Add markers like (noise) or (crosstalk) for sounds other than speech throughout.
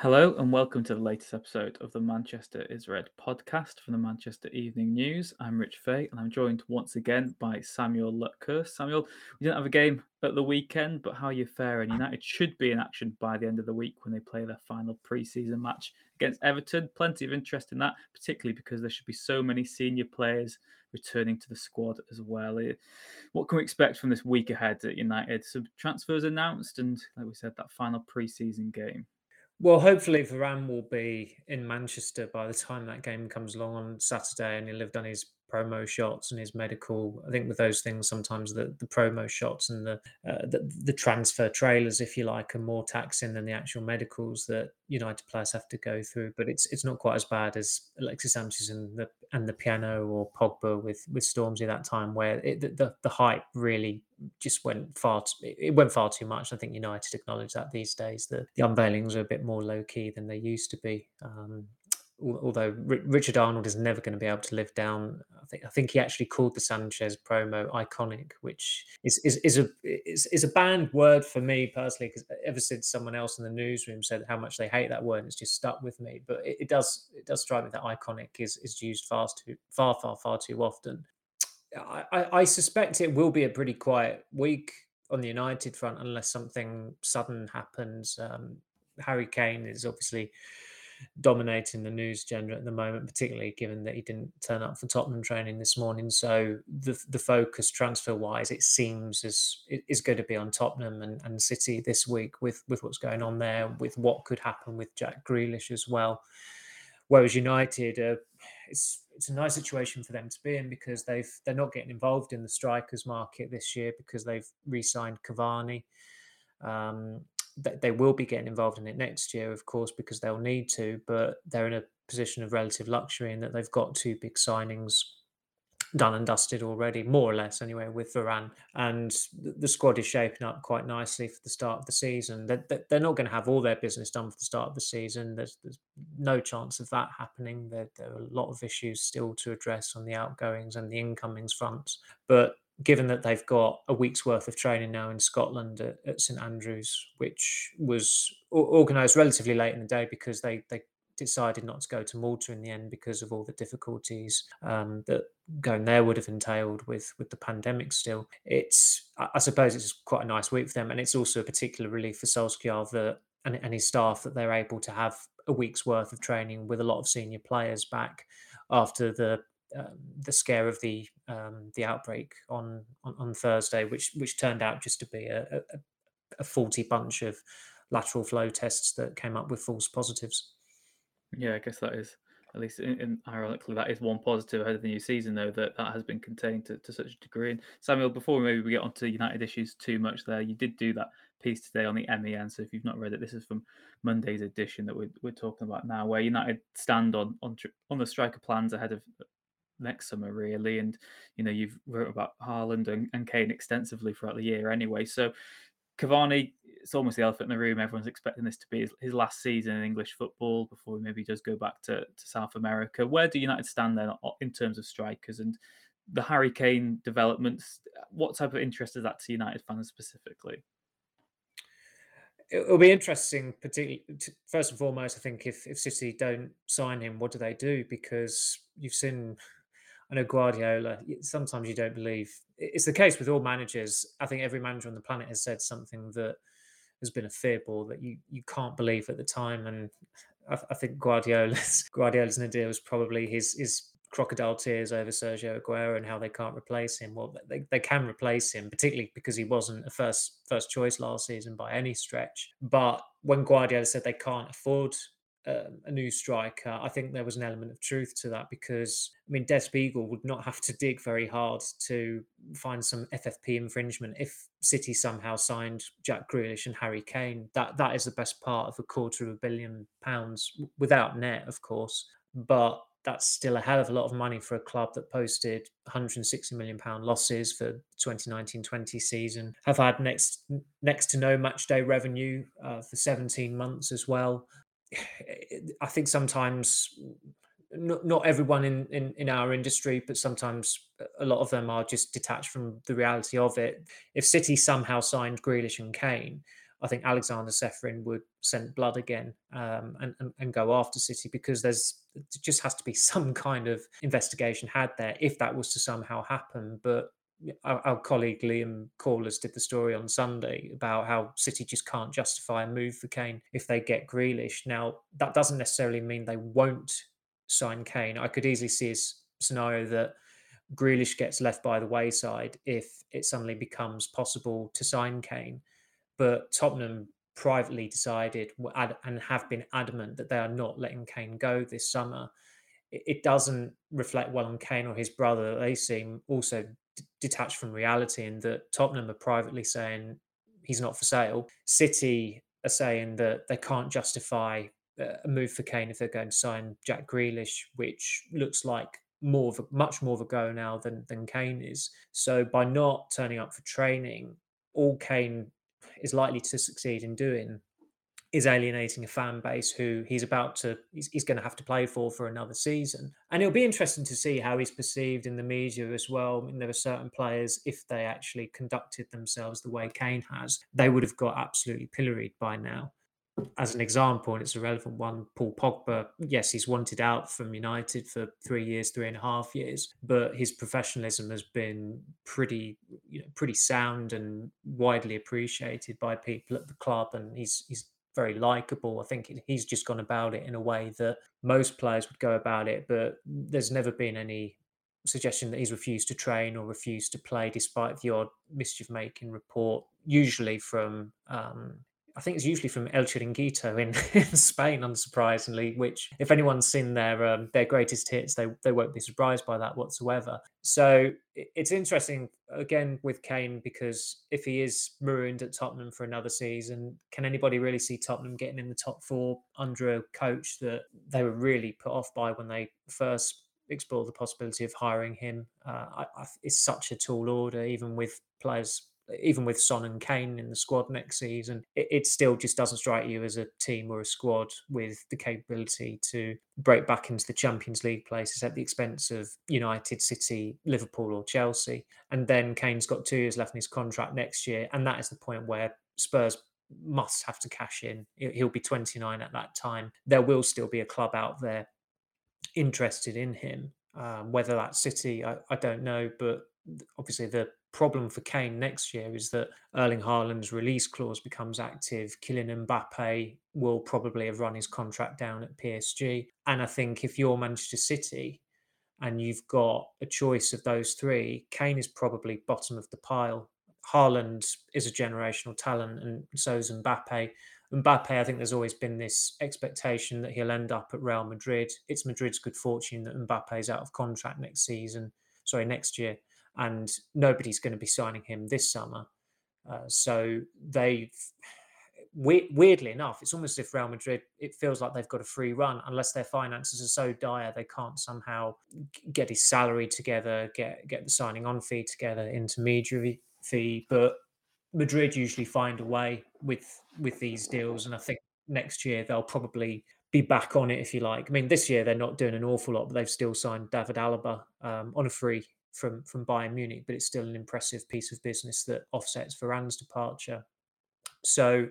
Hello and welcome to the latest episode of the Manchester is Red podcast from the Manchester Evening News. I'm Rich Fay and I'm joined once again by Samuel Luckhurst. Samuel, we didn't have a game at the weekend, but how are you faring? United should be in action by the end of the week when they play their final pre-season match against Everton. Plenty of interest in that, particularly because there should be so many senior players returning to the squad as well. Eh, what can we expect from this week ahead at United? Some transfers announced and, like we said, that final pre-season game. Well, hopefully Varane will be in Manchester by the time that game comes along on Saturday, and he'll have done his promo shots and his medical. I think with those things, sometimes the, the promo shots and the, uh, the, the transfer trailers, if you like, are more taxing than the actual medicals that United players have to go through. But it's it's not quite as bad as Alexis Sanchez and the and the piano or Pogba with with Stormzy that time, where it, the the hype really just went far. It went far too much. I think United acknowledge that these days. The the unveilings are a bit more low key than they used to be. Um, although Richard Arnold is never going to be able to live down. I think I think he actually called the Sanchez promo iconic, which is is, is a is, is a banned word for me personally because ever since someone else in the newsroom said how much they hate that word, it's just stuck with me. But it, it does it does strike me that iconic is is used far too far far far too often. I, I, suspect it will be a pretty quiet week on the United front unless something sudden happens. Um, Harry Kane is obviously dominating the news agenda at the moment, particularly given that he didn't turn up for Tottenham training this morning. So the the focus transfer wise, it seems is is going to be on Tottenham and, and City this week with with what's going on there, with what could happen with Jack Grealish as well. Whereas United, uh, it's it's a nice situation for them to be in because they've they're not getting involved in the strikers market this year because they've re-signed Cavani. Um, they will be getting involved in it next year, of course, because they'll need to, but they're in a position of relative luxury in that they've got two big signings done and dusted already, more or less anyway, with Varane. And the squad is shaping up quite nicely for the start of the season. They're, they're not going to have all their business done for the start of the season. There's, there's no chance of that happening. There, there, are a lot of issues still to address on the outgoings and the incomings fronts. But given that they've got a week's worth of training now in Scotland at, at St Andrews, which was organised relatively late in the day because they they decided not to go to Malta in the end because of all the difficulties um, that going there would have entailed with with the pandemic. Still, it's I suppose it's quite a nice week for them, and it's also a particular relief for Solskjaer that and, and his staff that they're able to have a week's worth of training with a lot of senior players back after the um, the scare of the um, the outbreak on, on, on Thursday, which which turned out just to be a, a, a faulty bunch of lateral flow tests that came up with false positives. Yeah, I guess that is at least in, in, ironically that is one positive ahead of the new season though that that has been contained to, to such a degree. And Samuel, before maybe we get onto United issues too much there, you did do that piece today on the MEN. So if you've not read it, this is from Monday's edition that we're, we're talking about now, where United stand on on on the striker plans ahead of next summer, really. And you know, you've wrote about Haaland and, and Kane extensively throughout the year, anyway. So Cavani, it's almost the elephant in the room. Everyone's expecting this to be his, his last season in English football before he maybe does go back to, to South America. Where do United stand then in terms of strikers and the Harry Kane developments? What type of interest is that to United fans specifically? It'll be interesting, particularly first and foremost. I think if if City don't sign him, what do they do? Because you've seen I know Guardiola, sometimes you don't believe it's the case with all managers. I think every manager on the planet has said something that has been a fibble that you, you can't believe at the time. And I, I think Guardiola's (laughs) Guardiola's idea was probably his his crocodile tears over Sergio Aguero and how they can't replace him. Well, they, they can replace him, particularly because he wasn't a first first choice last season by any stretch. But when Guardiola said they can't afford a new striker, I think there was an element of truth to that because I mean Des would not have to dig very hard to find some FFP infringement if City somehow signed Jack Grealish and Harry Kane. That that is the best part of a quarter of a billion pounds without net, of course, but that's still a hell of a lot of money for a club that posted 160 million pound losses for 2019-20 season have had next next to no match day revenue uh, for 17 months as well i think sometimes not, not everyone in, in in our industry but sometimes a lot of them are just detached from the reality of it if city somehow signed Grealish and Kane I think Aleksander Ceferin would send blood again um, and, and, and go after City because there's just has to be (laughs) some kind of investigation had there if that was to somehow happen. But our, our, colleague Liam Corless did the story on Sunday about how City just can't justify a move for Kane if they get Grealish. Now that doesn't necessarily mean they won't sign Kane. I could easily see a scenario that Grealish gets left by the wayside if it suddenly becomes possible to sign Kane but Tottenham privately decided and have been adamant that they are not letting Kane go this summer. It doesn't reflect well on Kane or his brother. They seem also detached from reality, and that Tottenham are privately saying he's not for sale. City are saying that they can't justify uh, a move for Kane if they're going to sign Jack Grealish, which looks like more of a, much more of a go now than than Kane is. So by not turning up for training, all Kane is likely to succeed in doing is alienating a fan base who he's about to he's, he's, going to have to play for for another season. And it'll be interesting to see how he's perceived in the media as well. I mean, there are certain players if they actually conducted themselves the way kane has they would have got absolutely pilloried by now. As an example, and it's a relevant one, Paul Pogba, yes, he's wanted out from United for three years, three and a half years, but his professionalism has been pretty, you know, pretty sound and widely appreciated by people at the club, and he's he's very likable. I think he's just gone about it in a way that most players would go about it, but there's never been any suggestion that he's refused to train or refused to play despite the odd mischief making report, usually from um, I think it's usually from El Chiringuito in, (laughs) in Spain, unsurprisingly. Which, if anyone's seen their um, their greatest hits, they they won't be surprised by that whatsoever. So it's interesting again with Kane because if he is marooned at Tottenham for another season, can anybody really see Tottenham getting in the top four under a coach that they were really put off by when they first explored the possibility of hiring him? Uh, I, I, it's such a tall order, even with players even with Son and Kane in the squad next season, it, it, still just doesn't strike you as a team or a squad with the capability to break back into the Champions League places at the expense of United, City, Liverpool, or Chelsea. And then Kane's got two years left in his contract next year, and that is the point where Spurs must have to cash in. He'll be 29 at that time. There will still be a club out there interested in him. Um, whether that's City, I, I don't know, but obviously the problem for Kane next year is that Erling Haaland's release clause becomes active. Kylian Mbappe will probably have run his contract down at PSG. And I think if you're Manchester City and you've got a choice of those three, Kane is probably bottom of the pile. Haaland is a generational talent, and so is Mbappe. Mbappe, I think there's always been this expectation that he'll end up at Real Madrid. It's Madrid's good fortune that Mbappe is out of contract next season, sorry, next year and nobody's going to be signing him this summer. Uh, so they, we- weirdly enough, it's almost as if Real Madrid, it feels like they've got a free run unless their finances are so dire they can't somehow get his salary together, get get the signing on fee together, intermediary fee. But Madrid usually find a way with with these deals, and I think next year they'll probably be back on it if you like. I mean, this year they're not doing an awful lot, but they've still signed David Alaba um, on a free from from Bayern Munich, but it's still an impressive piece of business that offsets Varane's departure. So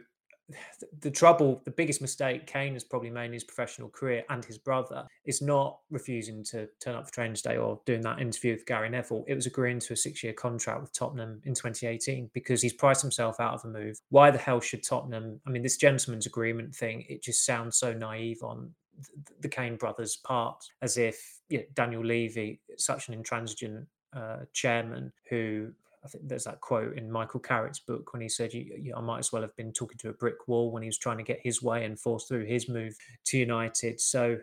(sighs) the trouble, the biggest mistake Kane has probably made in his professional career and his brother is not refusing to turn up for training day or doing that interview with Gary Neville. It was agreeing to a six year contract with Tottenham in 2018 because he's priced himself out of a move. Why the hell should Tottenham? I mean, this gentleman's agreement thing, it just sounds so naive on the Kane brothers' part, as if you know, Daniel Levy, such an intransigent uh, chairman who I think there's that quote in Michael Carrick's book when he said, you, you, I might as well have been talking to a brick wall when he was trying to get his way and force through his move to United. So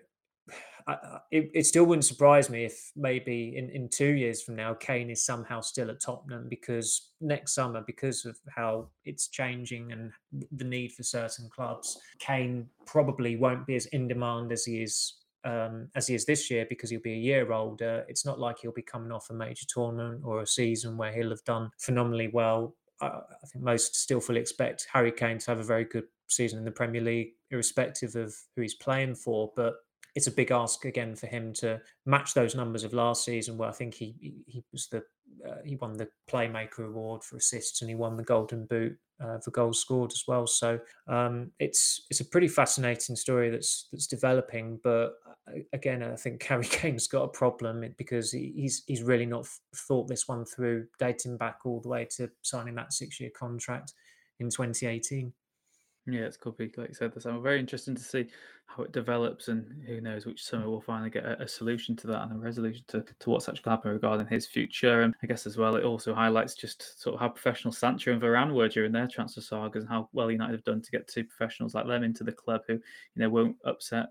I, it, it, still wouldn't surprise me if maybe in, in two years from now, Kane is somehow still at Tottenham because next summer, because of how it's changing and the need for certain clubs, Kane probably won't be as in demand as he is um, as he is this year because he'll be a year older. It's not like he'll be coming off a major tournament or a season where he'll have done phenomenally well. I, I think most still fully expect Harry Kane to have a very good season in the Premier League, irrespective of who he's playing for. But it's a big ask again for him to match those numbers of last season, where I think he he was the uh, he won the playmaker award for assists and he won the golden boot uh, for goals scored as well. So um, it's it's a pretty fascinating story that's that's developing. But uh, again, I think (laughs) Harry Kane's got a problem because he's he's really not thought this one through, dating back all the way to signing that six year contract in 2018. Yeah, it's could be like you said. The summer very interesting to see how it develops, and who knows which summer we'll finally get a, a solution to that and a resolution to, to what's actually happening regarding his future. And I guess as well, it also highlights just sort of how professional Sancho and Varane were during their transfer sagas and how well United have done to get two professionals like them into the club who you know won't upset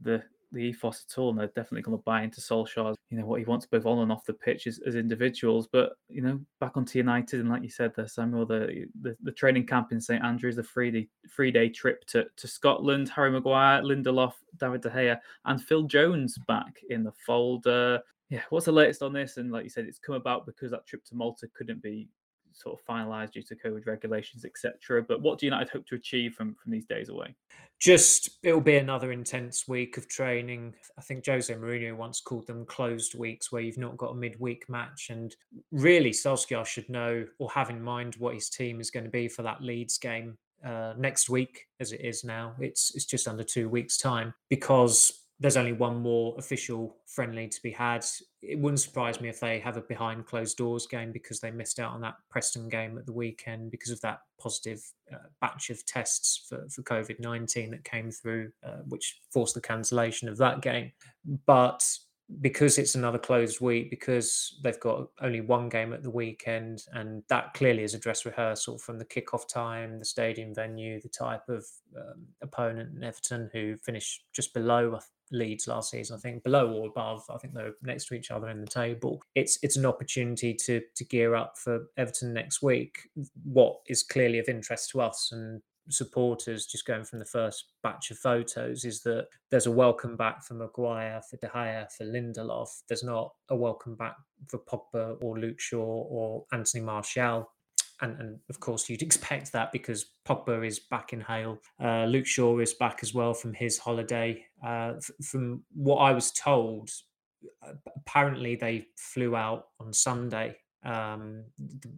the the ethos at all, and they're definitely going to buy into Solskjaer's, you know, what he wants both on and off the pitch as, as individuals. But you know, back onto United, and like you said there, Samuel, the the, the training camp in St Andrews, the three day three day trip to, to Scotland, Harry Maguire, Lindelof, David De Gea, and Phil Jones back in the fold. Uh, yeah, what's the latest on this? And like you said, it's come about because that trip to Malta couldn't be sort of finalised due to COVID regulations, etc. But what do United hope to achieve from from these days away? Just it'll be another intense week of training. I think Jose Mourinho once called them closed weeks, where you've not got a midweek match. And really, Solskjaer should know or have in mind what his team is going to be for that Leeds game uh, next week, as it is now. It's it's just under two weeks' time because there's only one more official friendly to be had. It wouldn't surprise me if they have a behind closed doors game because they missed out on that Preston game at the weekend because of that positive uh, batch of tests for, for COVID 19 that came through, uh, which forced the cancellation of that game. But because it's another closed week, because they've got only one game at the weekend, and that clearly is a dress rehearsal from the kickoff time, the stadium venue, the type of um, opponent, Everton, who finished just below Leeds last season. I think below or above. I think they're next to each other in the table. It's it's an opportunity to to gear up for Everton next week. What is clearly of interest to us and supporters, just going from the first batch of photos, is that there's a welcome back for Maguire, for De Gea, for Lindelof. There's not a welcome back for Pogba or Luke Shaw or Anthony Martial and, and of course you'd (laughs) expect that because Pogba is back in Hale. Uh, Luke Shaw is back as well from his holiday. Uh, f- from what I was told, apparently they flew out on Sunday. Um,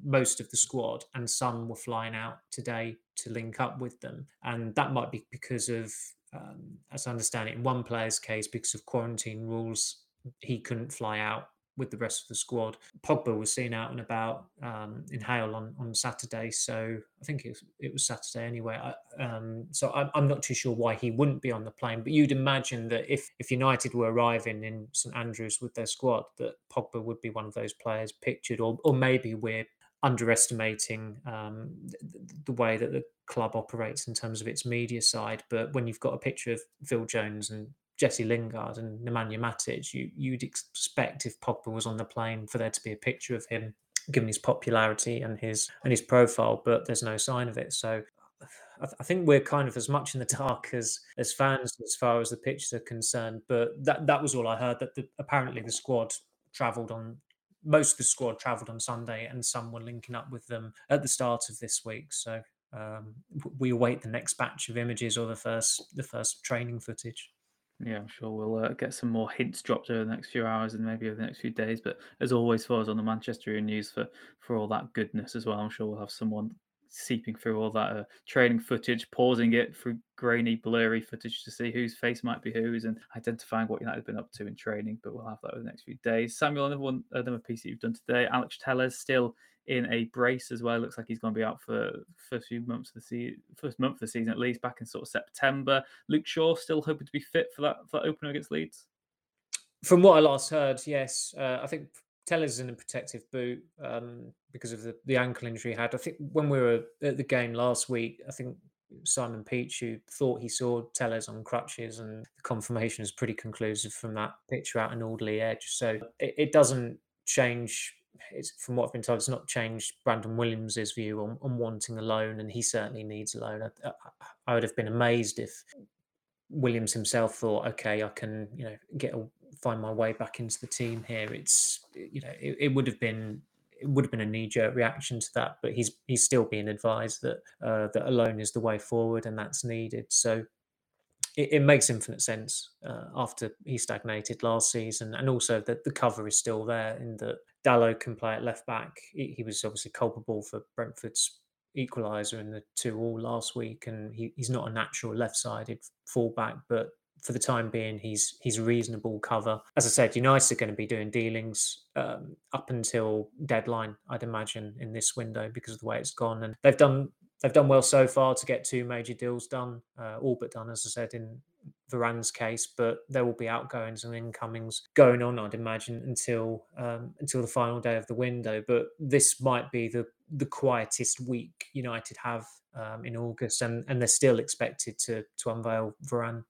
most of the squad and some were flying out today to link up with them, and that might be because of, um, as I understand it, in one player's case, because of quarantine rules, he couldn't fly out with the rest of the squad. Pogba was seen out and about um, in Hale on, on Saturday, so I think it was, it was Saturday anyway. I, um, so I'm, I'm not too sure why he wouldn't be on the plane, but you'd imagine that if if United were arriving in St Andrews with their squad, that Pogba would be one of those players pictured, or or maybe we're underestimating um, the, the, way that the club operates in terms of its media side. But when you've got a picture of Phil Jones and Jesse Lingard and Nemanja Matic, you you'd expect if Pogba was on the plane for there to be a picture of him, given his popularity and his and his profile, but there's no sign of it. So I, th- I think we're kind of as much in the (laughs) dark as as fans as far as the pictures are concerned. But that that was all I heard. That the, apparently the squad travelled on most of the squad travelled on Sunday, and some were linking up with them at the start of this week. So um, we await the next batch of images or the first the first training footage. Yeah, I'm sure we'll uh, get some more hints dropped over the next few hours and maybe over the next few days. But as always, for us on the Manchester News for for all that goodness as well, I'm sure we'll have someone seeping through all that uh, training footage, pausing it through grainy, blurry footage to see whose face might be whose, and identifying what United have been up to in training. But we'll have that over the next few days. Samuel, another one, another piece that you've done today. Alex Telles still in a brace as well. Looks like he's going to be out for first few months of the season, first month of the season at least, back in sort of September. Luke Shaw still hoping to be fit for that for that opener against Leeds. From what I last heard, yes, uh, I think Telles in a protective boot um, because of the, the ankle injury he had. I think when we were at the game last week, I think Simon Peach who thought he saw Telles on crutches, and the confirmation is pretty conclusive from that picture out an Alderley Edge. So it, it doesn't change. It's from what I've been told, it's not changed Brandon Williams's view on, on wanting a loan, and he certainly needs a loan. I, I would have been amazed if Williams himself thought, okay, I can, you know, get a, find my way back into the team here. It's, you know, it, it would have been it would have been a knee jerk reaction to that, but he's he's still being advised that uh, that alone is the way forward and that's needed. So it, it makes infinite sense uh, after he stagnated last season, and also that the cover is still there in that Dalot can play at left back. He, he was obviously culpable for Brentford's equaliser in the two all last week, and he, he's not a natural left sided fullback, but for the time being, he's he's reasonable cover. As I said, United are going to be doing dealings um, up until deadline, I'd imagine, in this window because of the way it's gone, and they've done they've done well so far to get two major deals done, uh, all but done, as I said in Varane's case. But there will be outgoings and incomings going on, I'd imagine, until um, until the final day of the window. But this might be the the quietest week United have um, in August, and and they're still expected to to unveil Varane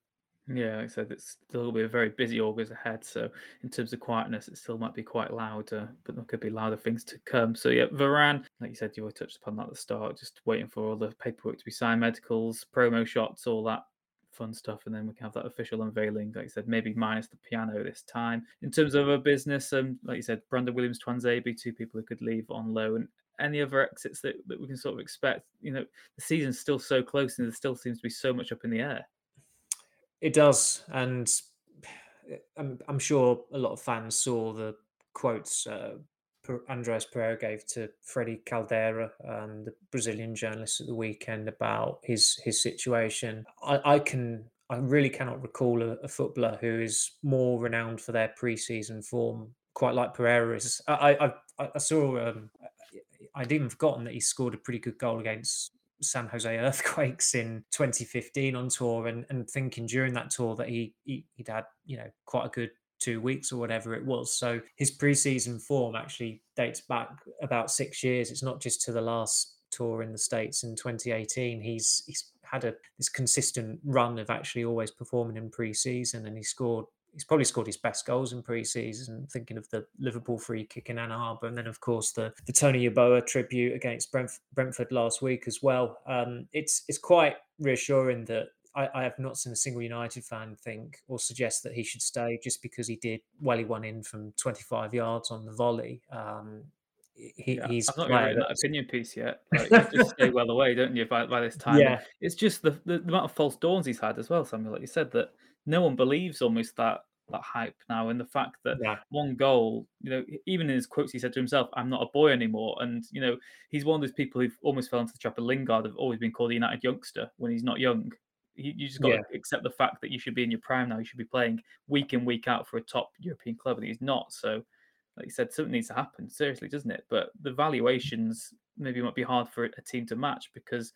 yeah, like I said, it's still going to be a very busy August ahead. So in terms of quietness, it still might be quite loud, uh, but there could be louder things to come. So yeah, Varane, like you said, you were touched upon that at the start, just waiting for all the paperwork to be signed, medicals, promo shots, all that fun stuff, and then we can have that official unveiling. Like you said, maybe minus the piano this time. In terms of a business, um, like you said, Brandon Williams, Tuanzebe, two people who could leave on loan. Any other exits that, that we can sort of expect? You know, the season's still so close, and there still seems to be so much up in the air. It does, and I'm, I'm sure a lot of fans saw the quotes uh, Andreas Pereira gave to Freddie Caldera, um, the Brazilian journalist at the weekend, about his his situation. I, I can I really cannot recall a, a, footballer who is more renowned for their preseason form, quite like Pereira is. I I, I saw um, I'd even forgotten that he scored a pretty good goal against San Jose Earthquakes in 2015 on tour, and, and thinking during that tour that he, he would had you know quite a good two weeks or whatever it was. So his preseason form actually dates back about six years. It's not just to the last tour in the states in 2018. He's he's had a this consistent run of actually always performing in preseason, and he scored he's probably scored his best goals in pre-season. Thinking of the Liverpool free kick in Ann Arbor, and then of course the the Tony Yeboah tribute against Brentford last week as well. Um, it's it's quite reassuring that I, I, have not seen a single United fan think or suggest that he should stay just because he did well. He won in from 25 yards on the volley. Um, he, yeah, he's I've not read that opinion piece yet. Like, just stay well away, don't you? By, by this (laughs) time, yeah. It's just the, the, the amount of false dawns he's had as well. Samuel, like you said, that no one believes almost that that hype now and the fact that yeah. one goal you know even in his quotes he said to himself i'm not a boy anymore and you know he's one of those people who've almost fell into the trap of lingard have always been called the united youngster when he's not young you, you just got yeah. to accept the fact that you should be in your prime now you should be playing week in week out for a top european club and he's not so like you said something needs to happen seriously doesn't it but the valuations maybe might be hard for a team to match because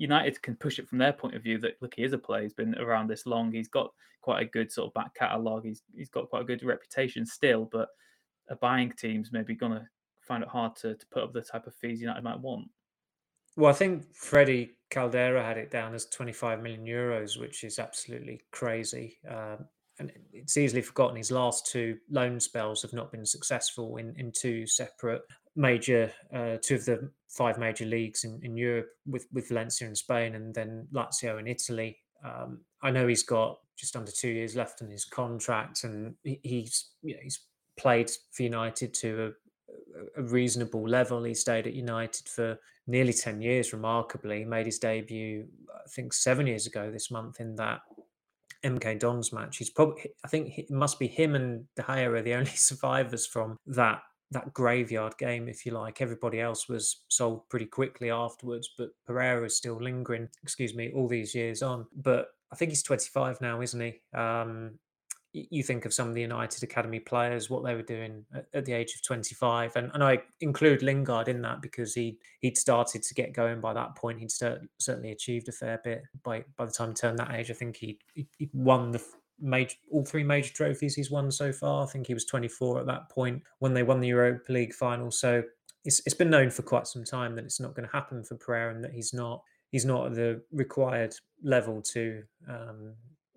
United can push it from their point of view that look, he is a player. He's been around this long. He's got quite a good sort of back catalogue. He's he's got quite a good reputation still. But a buying team's maybe gonna find it hard to, to put up the type of fees United might want. Well, I think Freddie Caldera had it down as 25 million euros, which is absolutely crazy. Um, and it's easily forgotten his last two loan spells have not been successful in, in two separate major, uh, two of the five major leagues in, in Europe with, with Valencia in Spain and then Lazio in Italy. Um, I know he's got just under two years left in his contract, and he, he's you know, he's played for United to a, a, reasonable level. He stayed at United for nearly ten years, remarkably. He made his debut, I think, seven years ago this month in that MK Dons match. He's probably, I think, it must be him and De Gea are the (laughs) only survivors from that that graveyard game, if you like. Everybody else was sold pretty quickly afterwards, but Pereira is still lingering, excuse me, all these years on. But I think he's 25 now, isn't he? Um, you think of some of the United Academy players, what they were doing at, at, the age of 25. And, and I include Lingard in that because he, he'd started to get going by that point. He'd certainly achieved a fair bit by, by the time he turned that age. I think he, he won the major, all three major trophies he's won so far. I think he was 24 at that point when they won the Europa League final. So it's, it's been known for quite some time that it's not going to happen for Pereira and that he's not he's not at the required level to um,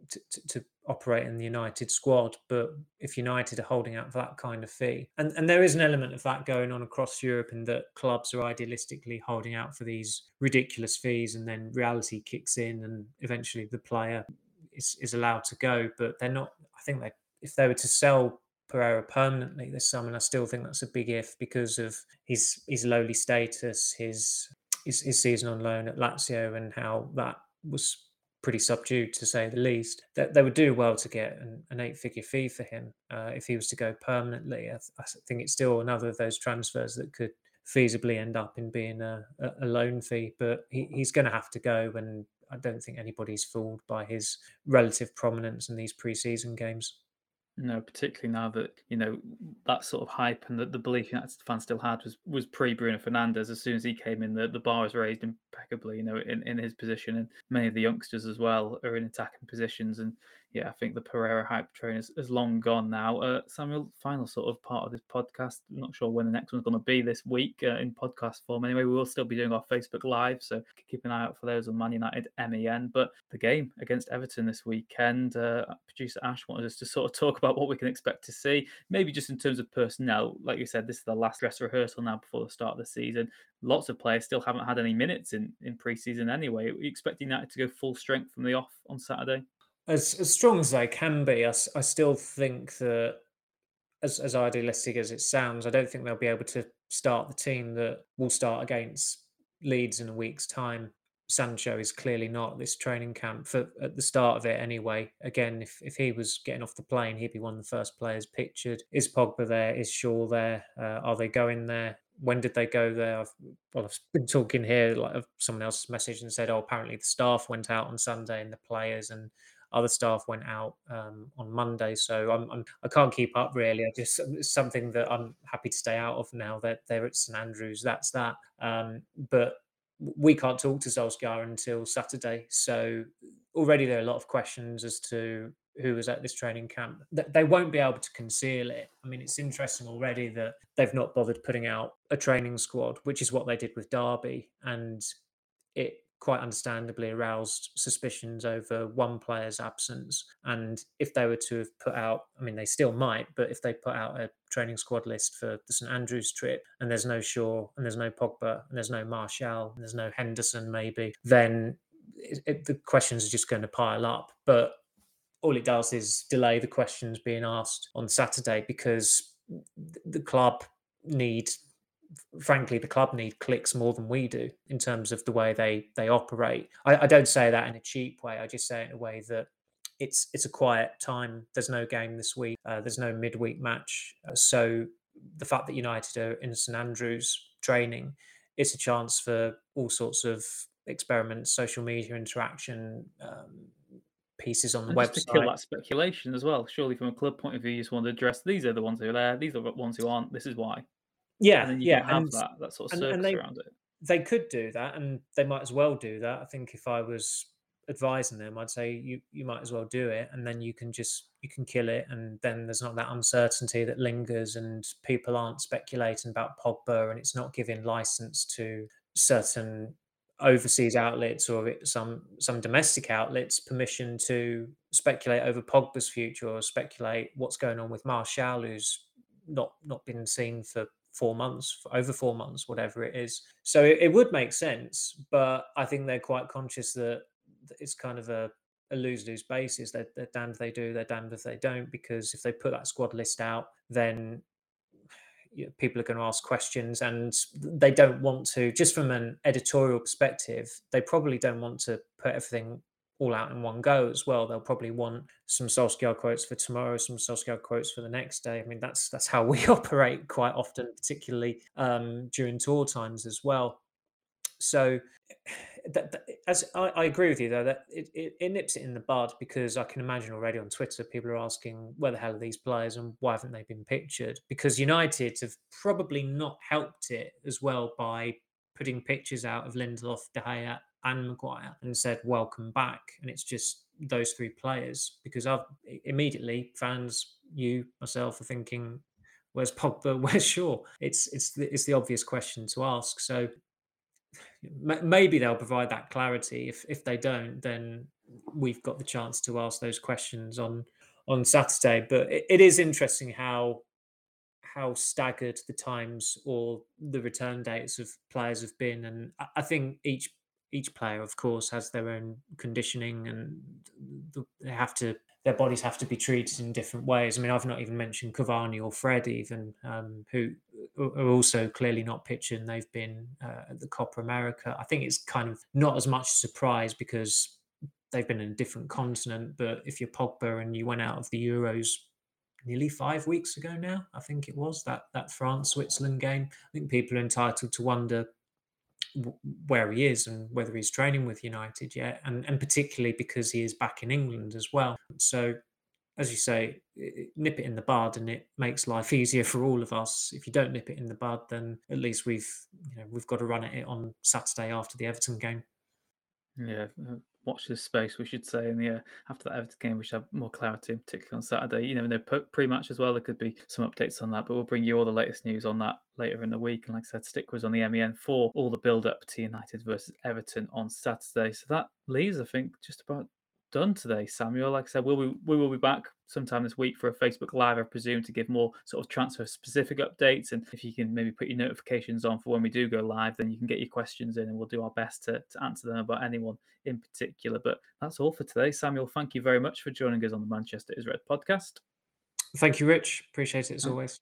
to, to, to, operate in the United squad. But if United are holding out for that kind of fee, and, and there is an element of that going on across Europe, in that clubs are idealistically holding out for these ridiculous fees, and then reality kicks in, and eventually the player is, is allowed to go. But they're not. I think they, if they were to sell Pereira permanently this summer, and I still think that's a big if because of his his lowly status, his his, his season on loan at Lazio, and how that was pretty subdued to say the least. That they would do well to get an, an eight-figure fee for him uh, if he was to go permanently. I, th- I, think it's still another of those transfers that could feasibly end up in being a, a, loan fee, but he, he's going to have to go, and I don't think anybody's fooled by his relative prominence in these preseason games. No, particularly now that you know that sort of hype and that the belief United fans still had was was pre Bruno Fernandes. As soon as he came in, the, the bar was raised impeccably. You know, in, in his position, and many of the youngsters as well are in attacking positions. And yeah, I think the Pereira hype train is, is long gone now. Uh, Samuel, final sort of part of this podcast. I'm not sure when the next one's going to be this week uh, in podcast form. Anyway, we will still be doing our Facebook Live, so keep an eye out for those on Man United MEN. But the game against Everton this weekend, uh, producer Ash wanted us to sort of talk about what we can expect to see, maybe just in terms of personnel. Like you said, this is the last dress rehearsal now before the start of the season. Lots of players still haven't had any minutes in, in pre season anyway. Are you expecting United to go full strength from the off on Saturday? As as strong as they can be, I, still think that as as idealistic as it sounds, I don't think they'll be able to start the team that will start against Leeds in a week's time. Sancho is clearly not this training camp for at the start of it anyway. Again, if, if he was getting off the plane, he'd be one of the first players pictured. Is Pogba there? Is Shaw there? Uh, are they going there? When did they go there? I've, well, I've been talking here like someone else's message and said, oh, apparently the staff went out on Sunday and the players and other staff went out um, on Monday, so I'm, I'm I can not keep up really. I just it's something that I'm happy to stay out of now. That they're, they're, at St Andrews, that's that. Um, but we can't talk to Solskjaer until Saturday, so already there are a lot of questions as to who was at this training camp. They won't be able to conceal it. I mean, it's interesting already that they've not bothered putting out a training squad, which is what they did with Derby, and it quite understandably aroused suspicions over one player's absence. And if they were to have put out, I mean, they still might, but if they put out a training squad list for the St Andrews trip and there's no Shaw and there's no Pogba and there's no Martial and there's no Henderson, maybe, then it, it, the questions are just going to pile up. But all it does is delay the questions being asked on Saturday because the club need frankly the club need clicks more than we do in terms of the way they they operate I, I, don't say that in a cheap way i just say it in a way that it's it's a quiet time there's no game this week uh, there's no midweek match uh, so the fact that united are in st andrews training it's a chance for all sorts of experiments social media interaction um, pieces on the and website. to kill that speculation as well. Surely, from a club point of view, you just want to address these are the ones who are there, these are the ones who aren't. This is why. Yeah, and yeah, have and, that that sort of and, and they, around it. They could do that, and they might as well do that. I think if I was advising them, I'd say you you might as well do it, and then you can just you can kill it, and then there's not that uncertainty that lingers, and people aren't speculating about Pogba, and it's not giving license to certain overseas outlets or some some domestic outlets permission to speculate over Pogba's future or speculate what's going on with Martial, who's not not been seen for four months, over four months, whatever it is. So it, it would make sense, but I think they're quite conscious that it's kind of a, a lose lose basis. They're, they're damned if they do, they're damned if they don't, because if they put that squad list out, then (sighs) people are going to ask questions and they don't want to, just from an editorial perspective, they probably don't want to put everything all out in one go as well. They'll probably want some Solskjaer quotes for tomorrow, some Solskjaer quotes for the next day. I mean, that's that's how (laughs) we operate quite often, particularly um, during tour times as well. So, that, that, as I, I, agree with you though, that it, it, it, nips it in the bud because I can imagine already on Twitter people are asking where the hell are these players and why haven't they been pictured? Because United have probably not helped it as well by putting pictures out of Lindelof, De Gea, and Maguire and said welcome back and it's just those three players because I've immediately fans, you, myself, are thinking, where's Pogba, (laughs) where's Shaw? It's it's the, it's the obvious question to ask. So maybe they'll provide that clarity. If if they don't, then we've got the chance to ask those questions on on Saturday. But it, it is interesting how how staggered the times or the return dates of players have been, and I think each each player, of course, has their own conditioning, and they have to their bodies have to be treated in different ways. I mean, I've not even mentioned Cavani or Fred, even um, who are also clearly not pitching. They've been uh, at the Copa America. I think it's kind of not as much a surprise because they've been in a different continent. But if you're Pogba and you went out of the Euros nearly five weeks ago now, I think it was that that France Switzerland game. I think people are entitled to wonder where he is and whether he's training with United yet, and and particularly because he is back in England as well. So, as you say, nip it in the bud, and it makes life (laughs) easier for all of us. If you don't nip it in the bud, then at least we've you know we've got to run at it on Saturday after the Everton game. Yeah, uh, watch this space, we should say. And yeah, after that Everton game, we should have more clarity, particularly on Saturday. You know, the pre-match as well. There could be some updates on that, but we'll bring you all the latest news on that later in the week. And like I said, stick was on the MEN for all the build-up to United versus Everton on Saturday. So that leaves, I think, just about done today, Samuel. Like I said, we'll be, we will be back sometime this week for a Facebook Live, I presume, to give more sort of transfer specific updates. And if you can maybe put your notifications on for when we do go live, then you can get your questions in and we'll do our best to, to answer them about anyone in particular. But that's all for today. Samuel, thank you very much for joining us on the Manchester is Red podcast. Thank you, Rich. Appreciate it as always.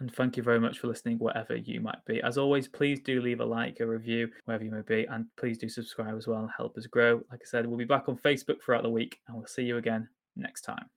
And thank you very much for listening, wherever you might be. As always, please do leave a like, a review, wherever you may be, and please do subscribe as well and help us grow. Like I said, we'll be back on Facebook throughout the week, and we'll see you again next time.